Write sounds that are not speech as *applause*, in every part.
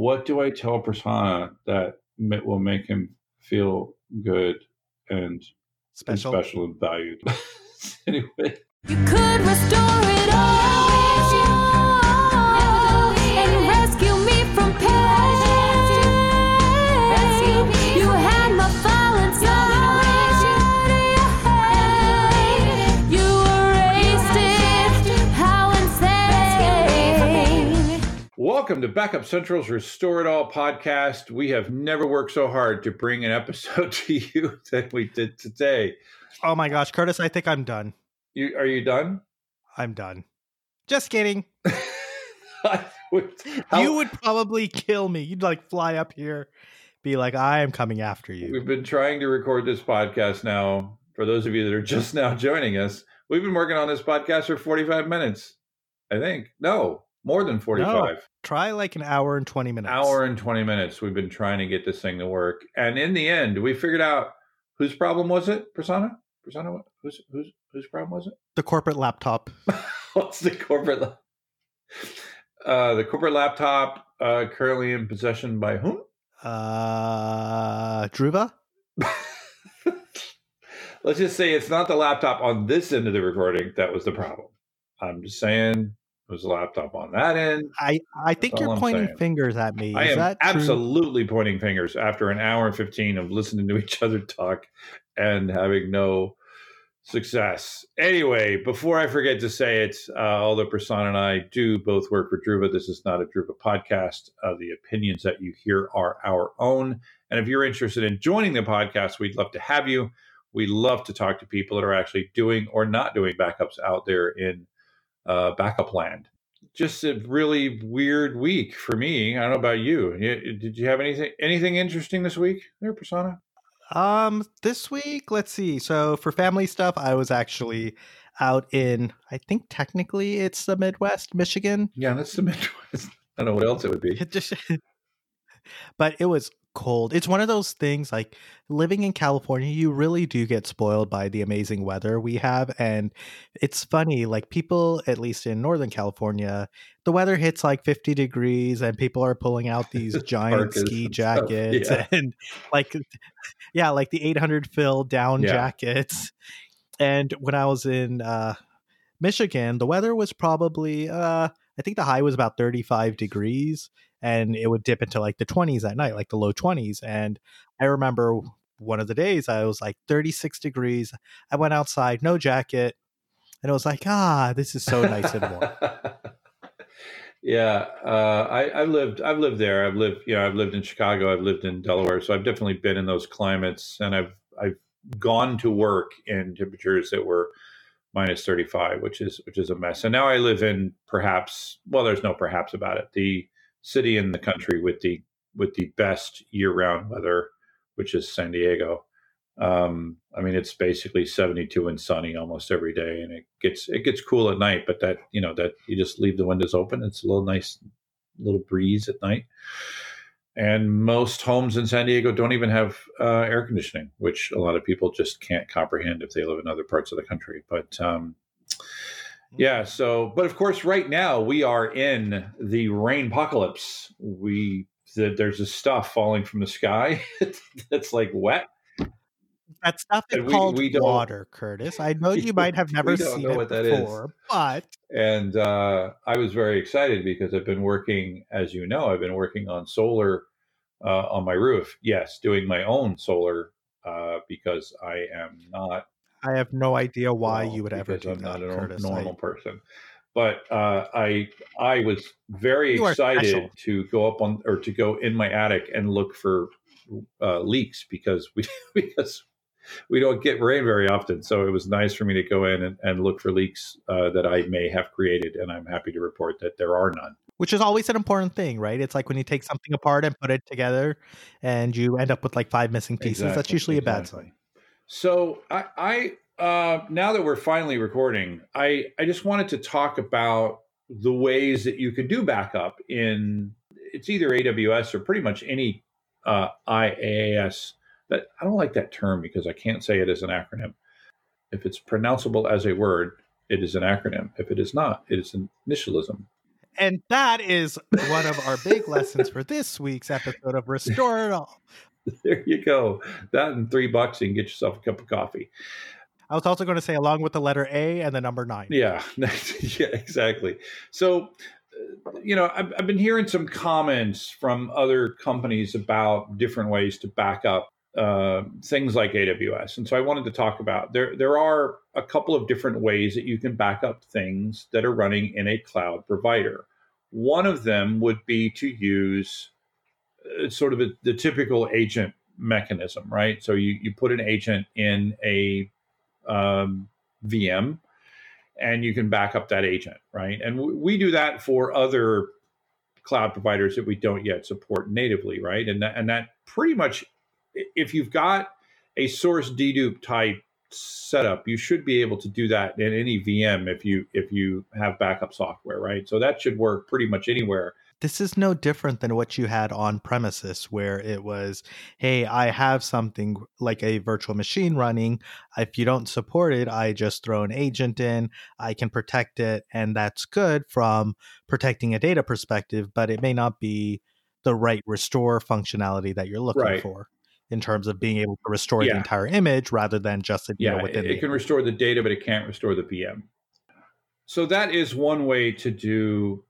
what do I tell Prasanna that will make him feel good and Special. and special and valued? *laughs* anyway, You could restore it all welcome to Backup Central's Restore It All podcast. We have never worked so hard to bring an episode *laughs* to you than we did today. Oh my gosh, Curtis, I think I'm done. You are you done? I'm done. Just kidding. *laughs* Would- how- You would probably kill me. You'd like fly up here, be like, I am coming after you. We've been trying to record this podcast now. For those of you that are just now joining us, we've been working on this podcast for 45 minutes. I think. No, more than 45. Try like an hour and 20 minutes. Hour and 20 minutes. We've been trying to get this thing to work. And in the end, we figured out whose problem was it? Prasanna? Prasanna? Whose, whose, whose problem was it? The corporate laptop. *laughs* What's the corporate? la- Uh, the corporate laptop uh, currently in possession by whom? Uh, Druva? *laughs* Let's just say it's not the laptop on this end of the recording that was the problem. I'm just saying was the laptop on that end. I, I think That's you're pointing saying. fingers at me. I am that true? absolutely pointing fingers after an hour and 15 of listening to *laughs* each other talk and having no success. Anyway, before I forget to say it, uh, although Prasan and I do both work for Druva, this is not a Druva podcast. Uh, the opinions that you hear are our own. And if you're interested in joining the podcast, we'd love to have you. We love to talk to people that are actually doing or not doing backups out there in uh, backup land. Just a really weird week for me. I don't know about you. You- Did you have anything anything interesting this week, there, Prasanna? Um, this week, let's see. So for family stuff, I was actually out in, I think technically it's the Midwest, Michigan. Yeah, that's the *laughs* Midwest. I don't know what else it would be. It just, *laughs* but it was cold. It's one of those things like living in California, you really do get spoiled by the amazing weather we have. And it's funny, like people, at least in Northern California, the weather hits like 50 degrees and people are pulling out these *laughs* giant ski stuff, jackets yeah. *laughs* and like, yeah, like the 800 fill down Yeah. jackets. And when I was in uh, Michigan, the weather was probably, uh, I think the high was about 35 degrees and it would dip into like the 20s at night, like the low 20s. And I remember one of the days I was like 36 degrees. I went outside, no jacket, and it was like, ah, this is so nice and warm. *laughs* yeah, uh, I, I've lived. I've lived there. I've lived. You know, I've lived in Chicago. I've lived in Delaware. So I've definitely been in those climates, and I've I've gone to work in temperatures that were minus 35 which is which is a mess and now i live in perhaps well there's no perhaps about it the city in the country with the with the best year-round weather which is san diego um, i mean it's basically 72 and sunny almost every day and it gets it gets cool at night but that you know that you just leave the windows open it's a little nice little breeze at night and most homes in San Diego don't even have uh, air conditioning, which a lot of people just can't comprehend if they live in other parts of the country. But um, yeah, so but of course, right now we are in the rain apocalypse. We the, there's this stuff falling from the sky *laughs* that's like wet. That stuff is we- called we water, Curtis. I know you might have *laughs* never seen it what that is. before, but and uh, I was very excited because I've been working, as you know, I've been working on solar uh, on my roof. Yes, doing my own solar uh, because I am not I have no idea why well, you would ever do I'm that, not a Curtis. normal I- person. But uh, I I was very excited to go up on or to go in my attic and look for uh, leaks because we *laughs* because we don't get rain very often. So it was nice for me to go in and, and look for leaks uh, that I may have created, and I'm happy to report that there are none. which is always an important thing, right? It's like when you take something apart and put it together and you end up with like five missing pieces. That's Exactly, usually a bad sign. So I, I uh, now that we're finally recording, I, I just wanted to talk about the ways that you can do backup in it's either AWS or pretty much any uh, IaaS. That I don't like that term because I can't say it as an acronym. If it's pronounceable as a word, it is an acronym. If it is not, it is an initialism. And that is one of our big lessons for this week's episode of Restore It All. *laughs* There you go. That and three bucks, you can get yourself a cup of coffee. I was also going to say, along with the letter A and the number nine. Yeah, *laughs* yeah, exactly. So, uh, you know, I've, I've been hearing some comments from other companies about different ways to back up uh, things like AWS, and so I wanted to talk about there. There are a couple of different ways that you can back up things that are running in a cloud provider. One of them would be to use uh, sort of a, the typical agent mechanism, right? So you you put an agent in a um, VM, and you can back up that agent, right? And w- we do that for other cloud providers that we don't yet support natively, right? And that, and that pretty much, if you've got a source dedupe type setup, you should be able to do that in any VM if you if you have backup software, right? So that should work pretty much anywhere. This is no different than what you had on premises, where it was, hey, I have something like a virtual machine running. If you don't support it, I just throw an agent in, I can protect it, and that's good from protecting a data perspective, but it may not be the right restore functionality that you're looking Right. for in terms of being able to restore Yeah. the entire image rather than just you Yeah, know, it, within it the can restore the data, but it can't restore the VM. So that is one way to do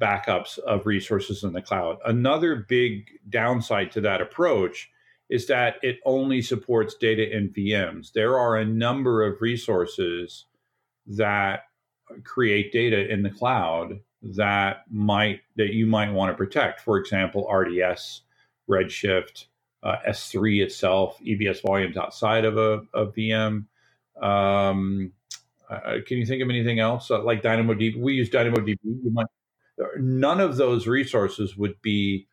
backups of resources in the cloud. Another big downside to that approach is that it only supports data in VMs. There are a number of resources that create data in the cloud that might that you might want to protect. For example, RDS, Redshift, uh, S3 itself, EBS volumes outside of a, a VM. Um, uh, can you think of anything else uh, like DynamoDB? We use DynamoDB. You might, none of those resources would be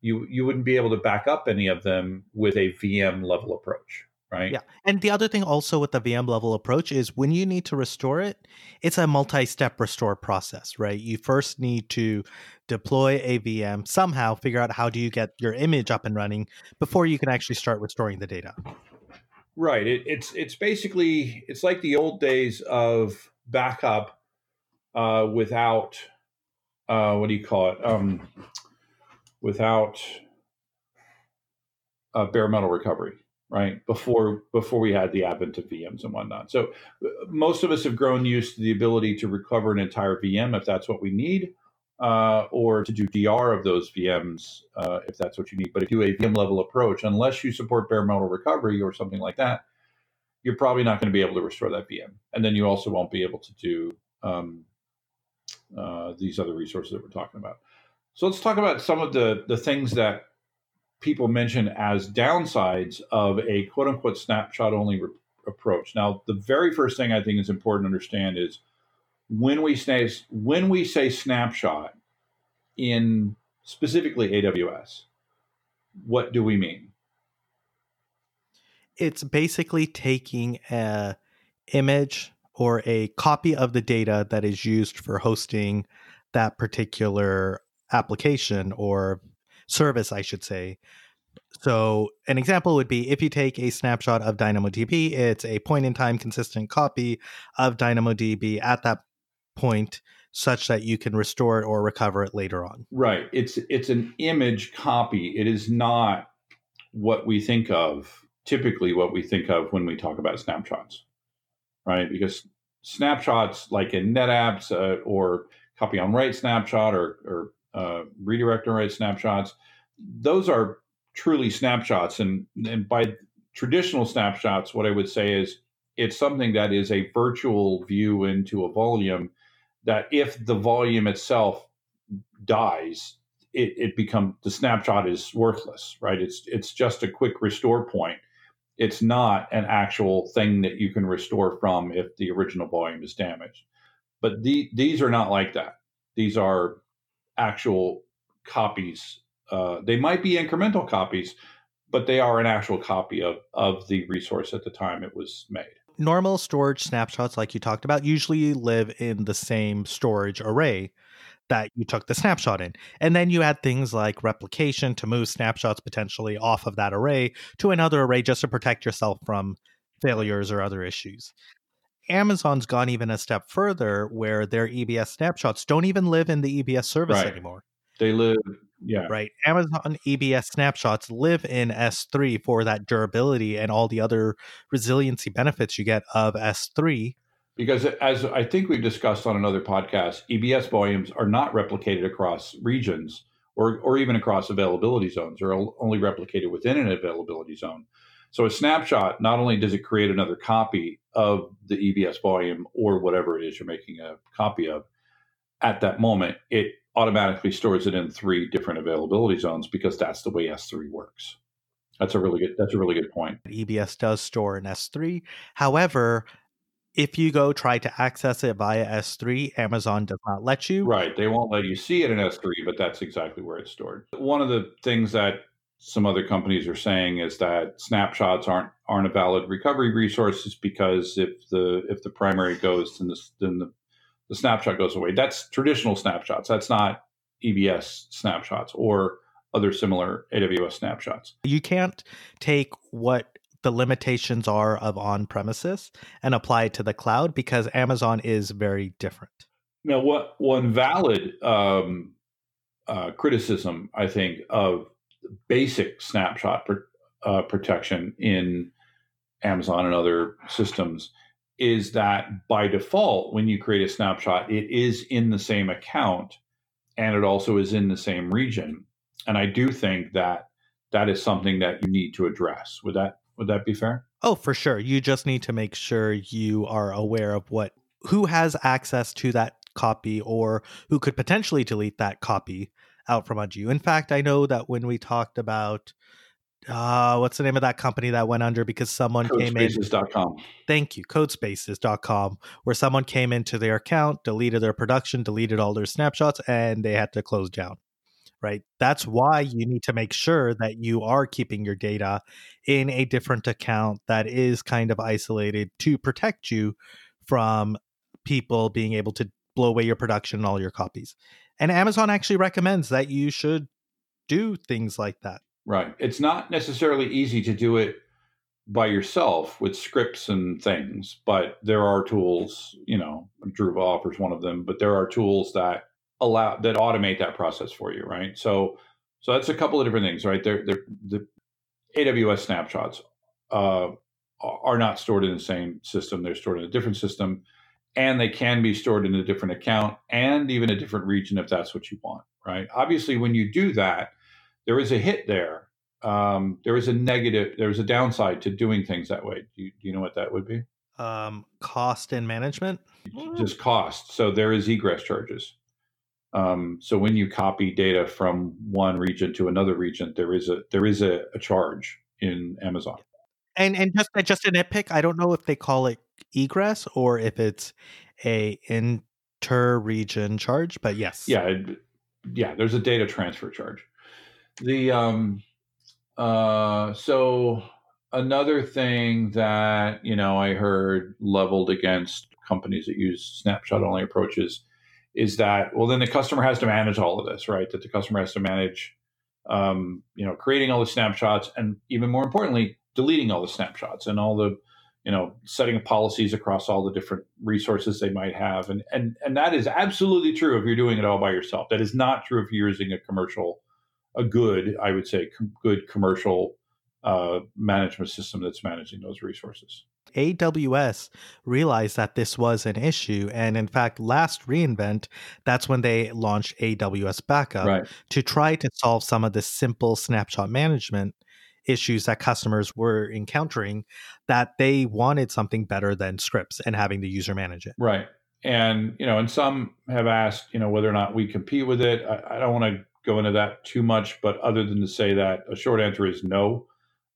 you you wouldn't be able to back up any of them with a VM level approach, right? Yeah. And the other thing also with the VM level approach is when you need to restore it, it's a multi step restore process, right? You first need to deploy a VM, somehow figure out how do you get your image up and running before you can actually start restoring the data. Right. It, it's it's basically it's like the old days of backup uh, without uh, what do you call it? Um, without bare metal recovery, right? Before before we had the advent of VMs and whatnot. So most of us have grown used to the ability to recover an entire VM if that's what we need, uh, or to do DR of those VMs uh, if that's what you need. But if you do a VM level approach, unless you support bare metal recovery or something like that, you're probably not going to be able to restore that VM. And then you also won't be able to do um, uh, these other resources that we're talking about. So let's talk about some of the the things that people mention as downsides of a quote unquote snapshot only re- approach. Now, the very first thing I think is important to understand is when we say when we say snapshot in specifically AWS, what do we mean? It's basically taking a image or a copy of the data that is used for hosting that particular application or service, I should say. So, an example would be if you take a snapshot of DynamoDB, it's a point in time consistent copy of DynamoDB at that point, such that you can restore it or recover it later on. Right. It's it's an image copy. It is not what we think of typically what we think of when we talk about snapshots. Right? Because snapshots like in NetApps uh, or copy on write snapshot or or uh, redirect on write snapshots, those are truly snapshots and and by traditional snapshots what I would say is it's something that is a virtual view into a volume that if the volume itself dies, it, it become the snapshot is worthless, right? It's it's just a quick restore point. It's not an actual thing that you can restore from if the original volume is damaged. But the, these are not like that. These are actual copies. Uh, they might be incremental copies, but they are an actual copy of, of the resource at the time it was made. Normal storage snapshots, like you talked about, usually live in the same storage array that you took the snapshot in. And then you add things like replication to move snapshots potentially off of that array to another array just to protect yourself from failures or other issues. Amazon's gone even a step further where their EBS snapshots don't even live in the EBS service Right. anymore. They live, yeah, Right. Amazon EBS snapshots live in S3 for that durability and all the other resiliency benefits you get of S3. Because as I think we've discussed on another podcast, EBS volumes are not replicated across regions or, or even across availability zones. They're only replicated within an availability zone. So a snapshot not only does it create another copy of the EBS volume or whatever it is you're making a copy of at that moment, it automatically stores it in three different availability zones because that's the way S3 works. That's a really good. That's a really good point. EBS does store in S3. However, if you go try to access it via S3, Amazon does not let you. Right. They won't let you see it in S3, but that's exactly where it's stored. One of the things that some other companies are saying is that snapshots aren't aren't a valid recovery resource is because if the if the primary goes, then the then the, the snapshot goes away. That's traditional snapshots. That's not EBS snapshots or other similar AWS snapshots. You can't take what the limitations are of on premises and apply it to the cloud because Amazon is very different. Now, what one valid um, uh, criticism I think of basic snapshot pr- uh, protection in Amazon and other systems is that by default, when you create a snapshot, it is in the same account and it also is in the same region. And I do think that that is something that you need to address. Would that would that be fair? Oh, for sure. You just need to make sure you are aware of what who has access to that copy or who could potentially delete that copy out from under you. In fact, I know that when we talked about uh what's the name of that company that went under because someone came in Codespaces.com. thank you codespaces.com where someone came into their account deleted their production deleted all their snapshots and they had to close down right? That's why you need to make sure that you are keeping your data in a different account that is kind of isolated to protect you from people being able to blow away your production and all your copies. And amazon actually recommends that you should do things like that. Right. It's not necessarily easy to do it by yourself with scripts and things, but there are tools, you know, Druva offers one of them, but there are tools that allow that automate that process for you, right? So so that's a couple of different things, right? They're, they're, the AWS snapshots uh, are not stored in the same system. They're stored in a different system, and they can be stored in a different account and even a different region if that's what you want, right? Obviously, when you do that, there is a hit there. Um, there is a negative. There is a downside to doing things that way. Do you, do you know what that would be? um cost and management Just cost. So there is egress charges. Um, so when you copy data from one region to another region, there is a there is a, a charge in Amazon. and and just just a nitpick i don't know if they call it egress or if it's a inter-region charge but yes Yeah, it- yeah. There's a data transfer charge. The um, uh, so another thing that you know I heard leveled against companies that use snapshot only approaches is that well then the customer has to manage all of this right? That the customer has to manage um, you know creating all the snapshots and even more importantly deleting all the snapshots and all the you know setting policies across all the different resources they might have. And and and that is absolutely true if you're doing it all by yourself. That is not true if you're using a commercial a good i would say com- good commercial uh, management system that's managing those resources aws realized that this was an issue and in fact last reinvent that's when they launched aws backup right to try to solve some of the simple snapshot management issues that customers were encountering that they wanted something better than scripts and having the user manage it Right. And, you know, and some have asked, you know, whether or not we compete with it. I, I don't want to go into that too much, but other than to say that a short answer is no.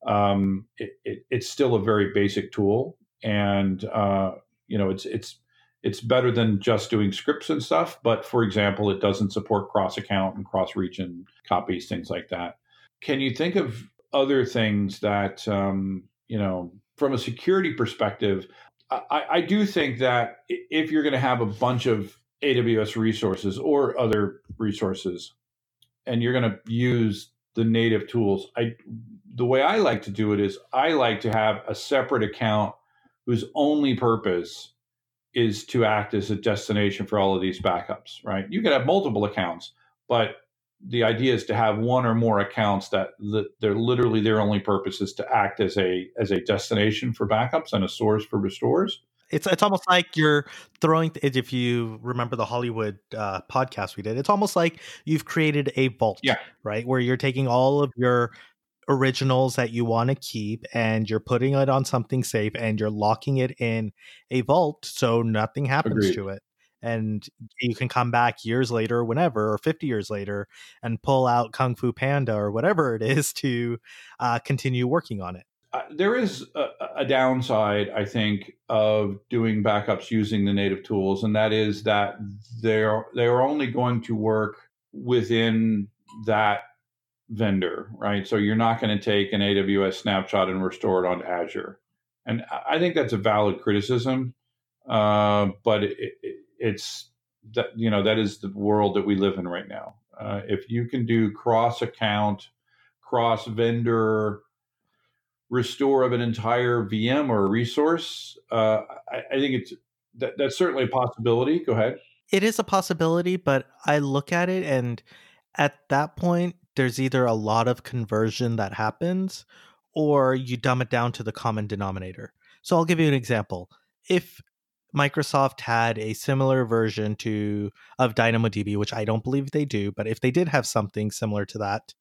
Um, it, it, it's still a very basic tool. And, uh, you know, it's, it's, it's better than just doing scripts and stuff. But for example, it doesn't support cross account and cross region copies, things like that. Can you think of other things that, um, you know, from a security perspective, I, I do think that if you're going to have a bunch of AWS resources or other resources, and you're going to use the native tools, I the way I like to do it is I like to have a separate account whose only purpose is to act as a destination for all of these backups, right? You can have multiple accounts, but the idea is to have one or more accounts that they're literally their only purpose is to act as a as a destination for backups and a source for restores. It's it's almost like you're throwing. If you remember the Hollywood uh, podcast we did, it's almost like you've created a vault, Yeah. right, where you're taking all of your originals that you want to keep and you're putting it on something safe and you're locking it in a vault so nothing happens Agreed. to it. And you can come back years later, whenever, or 50 years later, and pull out Kung Fu Panda or whatever it is to uh, continue working on it. Uh, there is a, a downside, I think, of doing backups using the native tools, and that is that they're they're only going to work within that vendor, right? So you're not going to take an AWS snapshot and restore it on Azure, and I think that's a valid criticism, uh, but it, it, it's that you know that is the world that we live in right now. Uh, if you can do cross account, cross vendor restore of an entire VM or resource, uh, I, I think it's that, that's certainly a possibility. Go ahead. it is a possibility, but I look at it and at that point, there's either a lot of conversion that happens or you dumb it down to the common denominator. So I'll give you an example. If Microsoft had a similar version to of DynamoDB, which I don't believe they do, but if they did have something similar to that,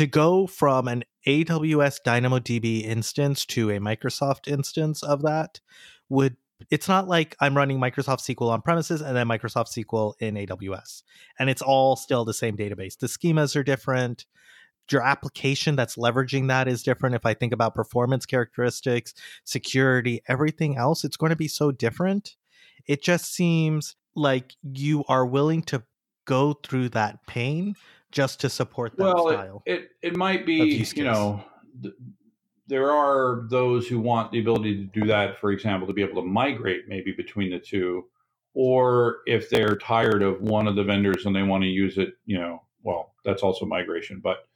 to go from an AWS DynamoDB instance to a Microsoft instance of that would it's not like I'm running Microsoft SQL on premises and then Microsoft SQL in AWS. And it's all still the same database. The schemas are different. Your application that's leveraging that is different. If I think about performance characteristics, security, everything else, it's going to be so different. It just seems like you are willing to go through that pain just to support that well, style. it, it it might be you know th- there are those who want the ability to do that. For example, to be able to migrate maybe between the two, or if they're tired of one of the vendors and they want to use it, you know, well, that's also migration. But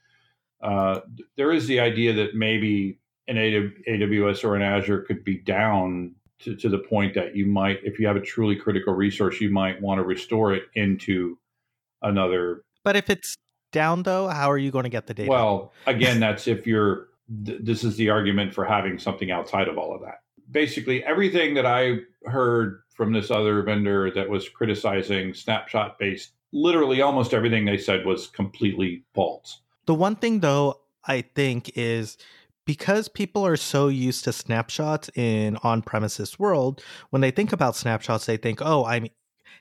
uh, there is the idea that maybe an AWS or an Azure could be down to, to the point that you might, if you have a truly critical resource, you might want to restore it into another But if it's down though, how are you going to get the data? well, again, that's if you're. Th- this is the argument for having something outside of all of that. Basically, everything that I heard from this other vendor that was criticizing snapshot based, literally almost everything they said was completely false. The one thing though, I think is because people are so used to snapshots in on-premises world, when they think about snapshots, they think, "Oh, I'm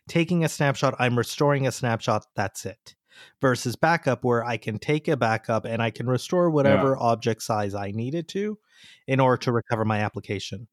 taking a snapshot, I'm restoring a snapshot, that's it." Versus backup where I can take a backup and I can restore whatever object size I needed to in order to recover my application.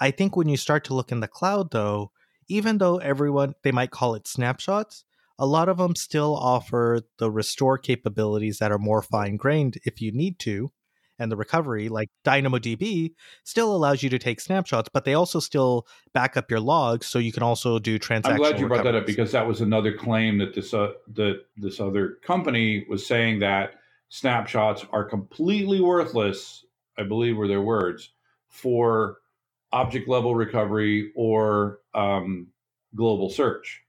I think when you start to look in the cloud though, even though everyone they might call it snapshots, a lot of them still offer the restore capabilities that are more fine grained if you need to. And the recovery, like DynamoDB, still allows you to take snapshots, but they also still back up your logs, so you can also do transactions. I'm glad you brought that up because that was another claim that this uh, that this other company was saying that snapshots are completely worthless. I believe were their words for object level recovery or um, global search.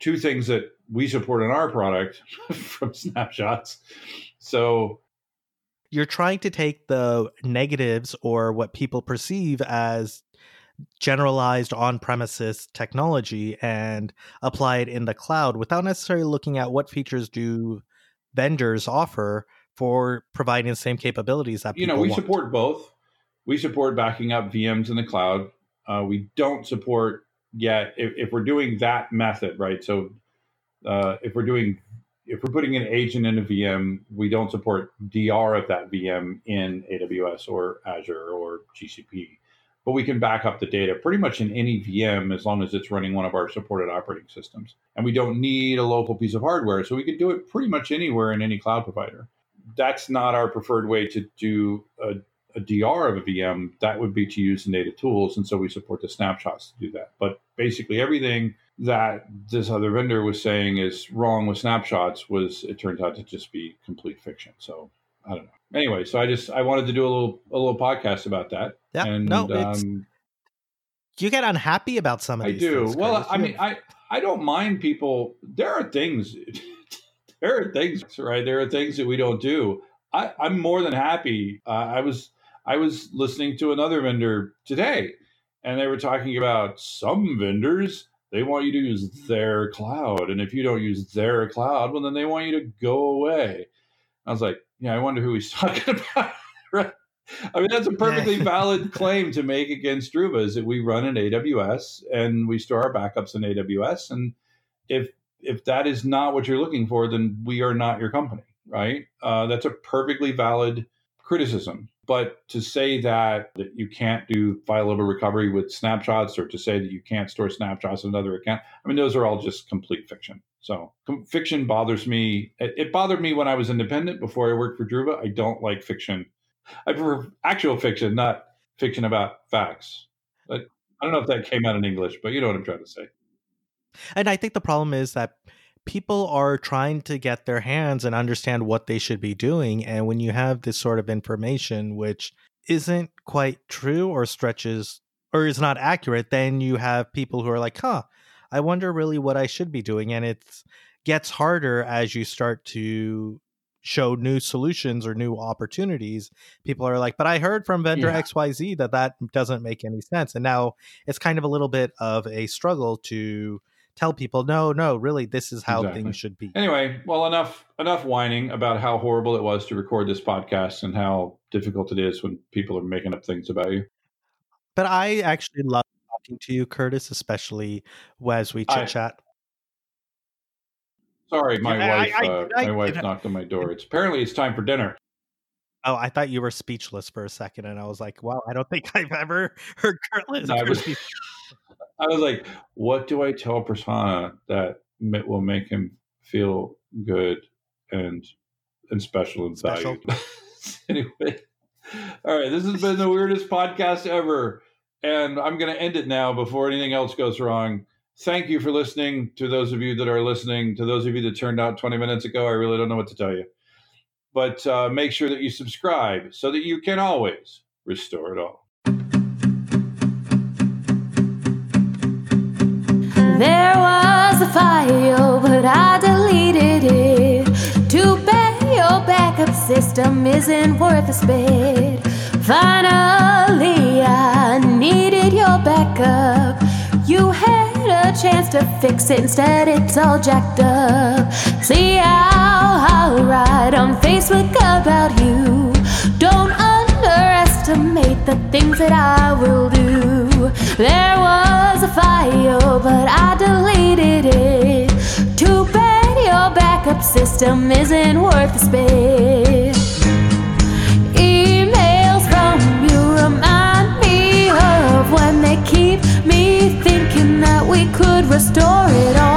Two things that we support in our product *laughs* from snapshots. So you're trying to take the negatives or what people perceive as generalized on premises technology and apply it in the cloud without necessarily looking at what features do vendors offer for providing the same capabilities that you know we want. support both. We support backing up vms in the cloud. Uh, we don't support yet if, if we're doing that method right? So uh, if we're doing if we're putting an agent in a vm we don't support dr of that vm in aws or azure or gcp but we can back up the data pretty much in any vm as long as it's running one of our supported operating systems and we don't need a local piece of hardware so we can do it pretty much anywhere in any cloud provider that's not our preferred way to do a, a DR of a VM. That would be to use the native tools, and so we support the snapshots to do that. But basically, everything that this other vendor was saying is wrong with snapshots was it turns out to just be complete fiction. So I don't know. Anyway, so I just I wanted to do a little a little podcast about that. Yeah, and no, it's um, you get unhappy about some of I these I do. things, well. I mean, I I don't mind people. There are things. *laughs* there are things, right? There are things that we don't do. I, I'm more than happy. Uh, I was I was listening to another vendor today, and they were talking about some vendors. They want you to use their cloud, and if you don't use their cloud, well, then they want you to go away. I was like, yeah, I wonder who he's *laughs* talking about. right? I mean, that's a perfectly valid claim to make against Druva is that we run in AWS and we store our backups in AWS. And if if that is not what you're looking for, then we are not your company, right? Uh, that's a perfectly valid criticism. But to say that that you can't do file-level recovery with snapshots, or to say that you can't store snapshots in another account, I mean, those are all just complete fiction. So com- fiction bothers me. It, it bothered me when I was independent before I worked for Druva. I don't like fiction. I prefer actual fiction, not fiction about facts. But I don't know if that came out in English, but you know what I'm trying to say. And I think the problem is that people are trying to get their hands and understand what they should be doing. And when you have this sort of information, which isn't quite true or stretches or is not accurate, then you have people who are like, huh, I wonder really what I should be doing. And it gets harder as you start to show new solutions or new opportunities people are like but i heard from vendor Yeah. xyz that that doesn't make any sense and now it's kind of a little bit of a struggle to tell people no no really this is how Exactly. things should be Anyway, well, enough enough whining about how horrible it was to record this podcast and how difficult it is when people are making up things about you. but i actually love talking to you curtis especially as we I- chit chat Sorry, my Yeah, I- wife. I- uh, I- my wife I- knocked on my door. It's apparently it's time for dinner. oh i thought you were speechless for a second and i was like wow i don't think i've ever *laughs* heard curtis, No, *laughs* I was- Curtis I was like, what do I tell Prasanna that will make him feel good and and special and Special. valued? *laughs* anyway, all right, this has been the weirdest podcast ever, and I'm going to end it now before anything else goes wrong. Thank you for listening. To those of you that are listening, to those of you that turned out 20 minutes ago, I really don't know what to tell you, but uh, make sure that you subscribe so that you can always restore it all. There was a file, but I deleted it. Too bad your backup system isn't worth a spit. Finally, I needed your backup. You had a chance to fix it, instead, it's all jacked up. See how I write on Facebook about you. Underestimate the things that I will do. There was a file, but I deleted it. Too bad your backup system isn't worth the space. Emails from you remind me of when they keep me thinking that we could restore it all.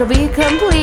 It'll be. Maybe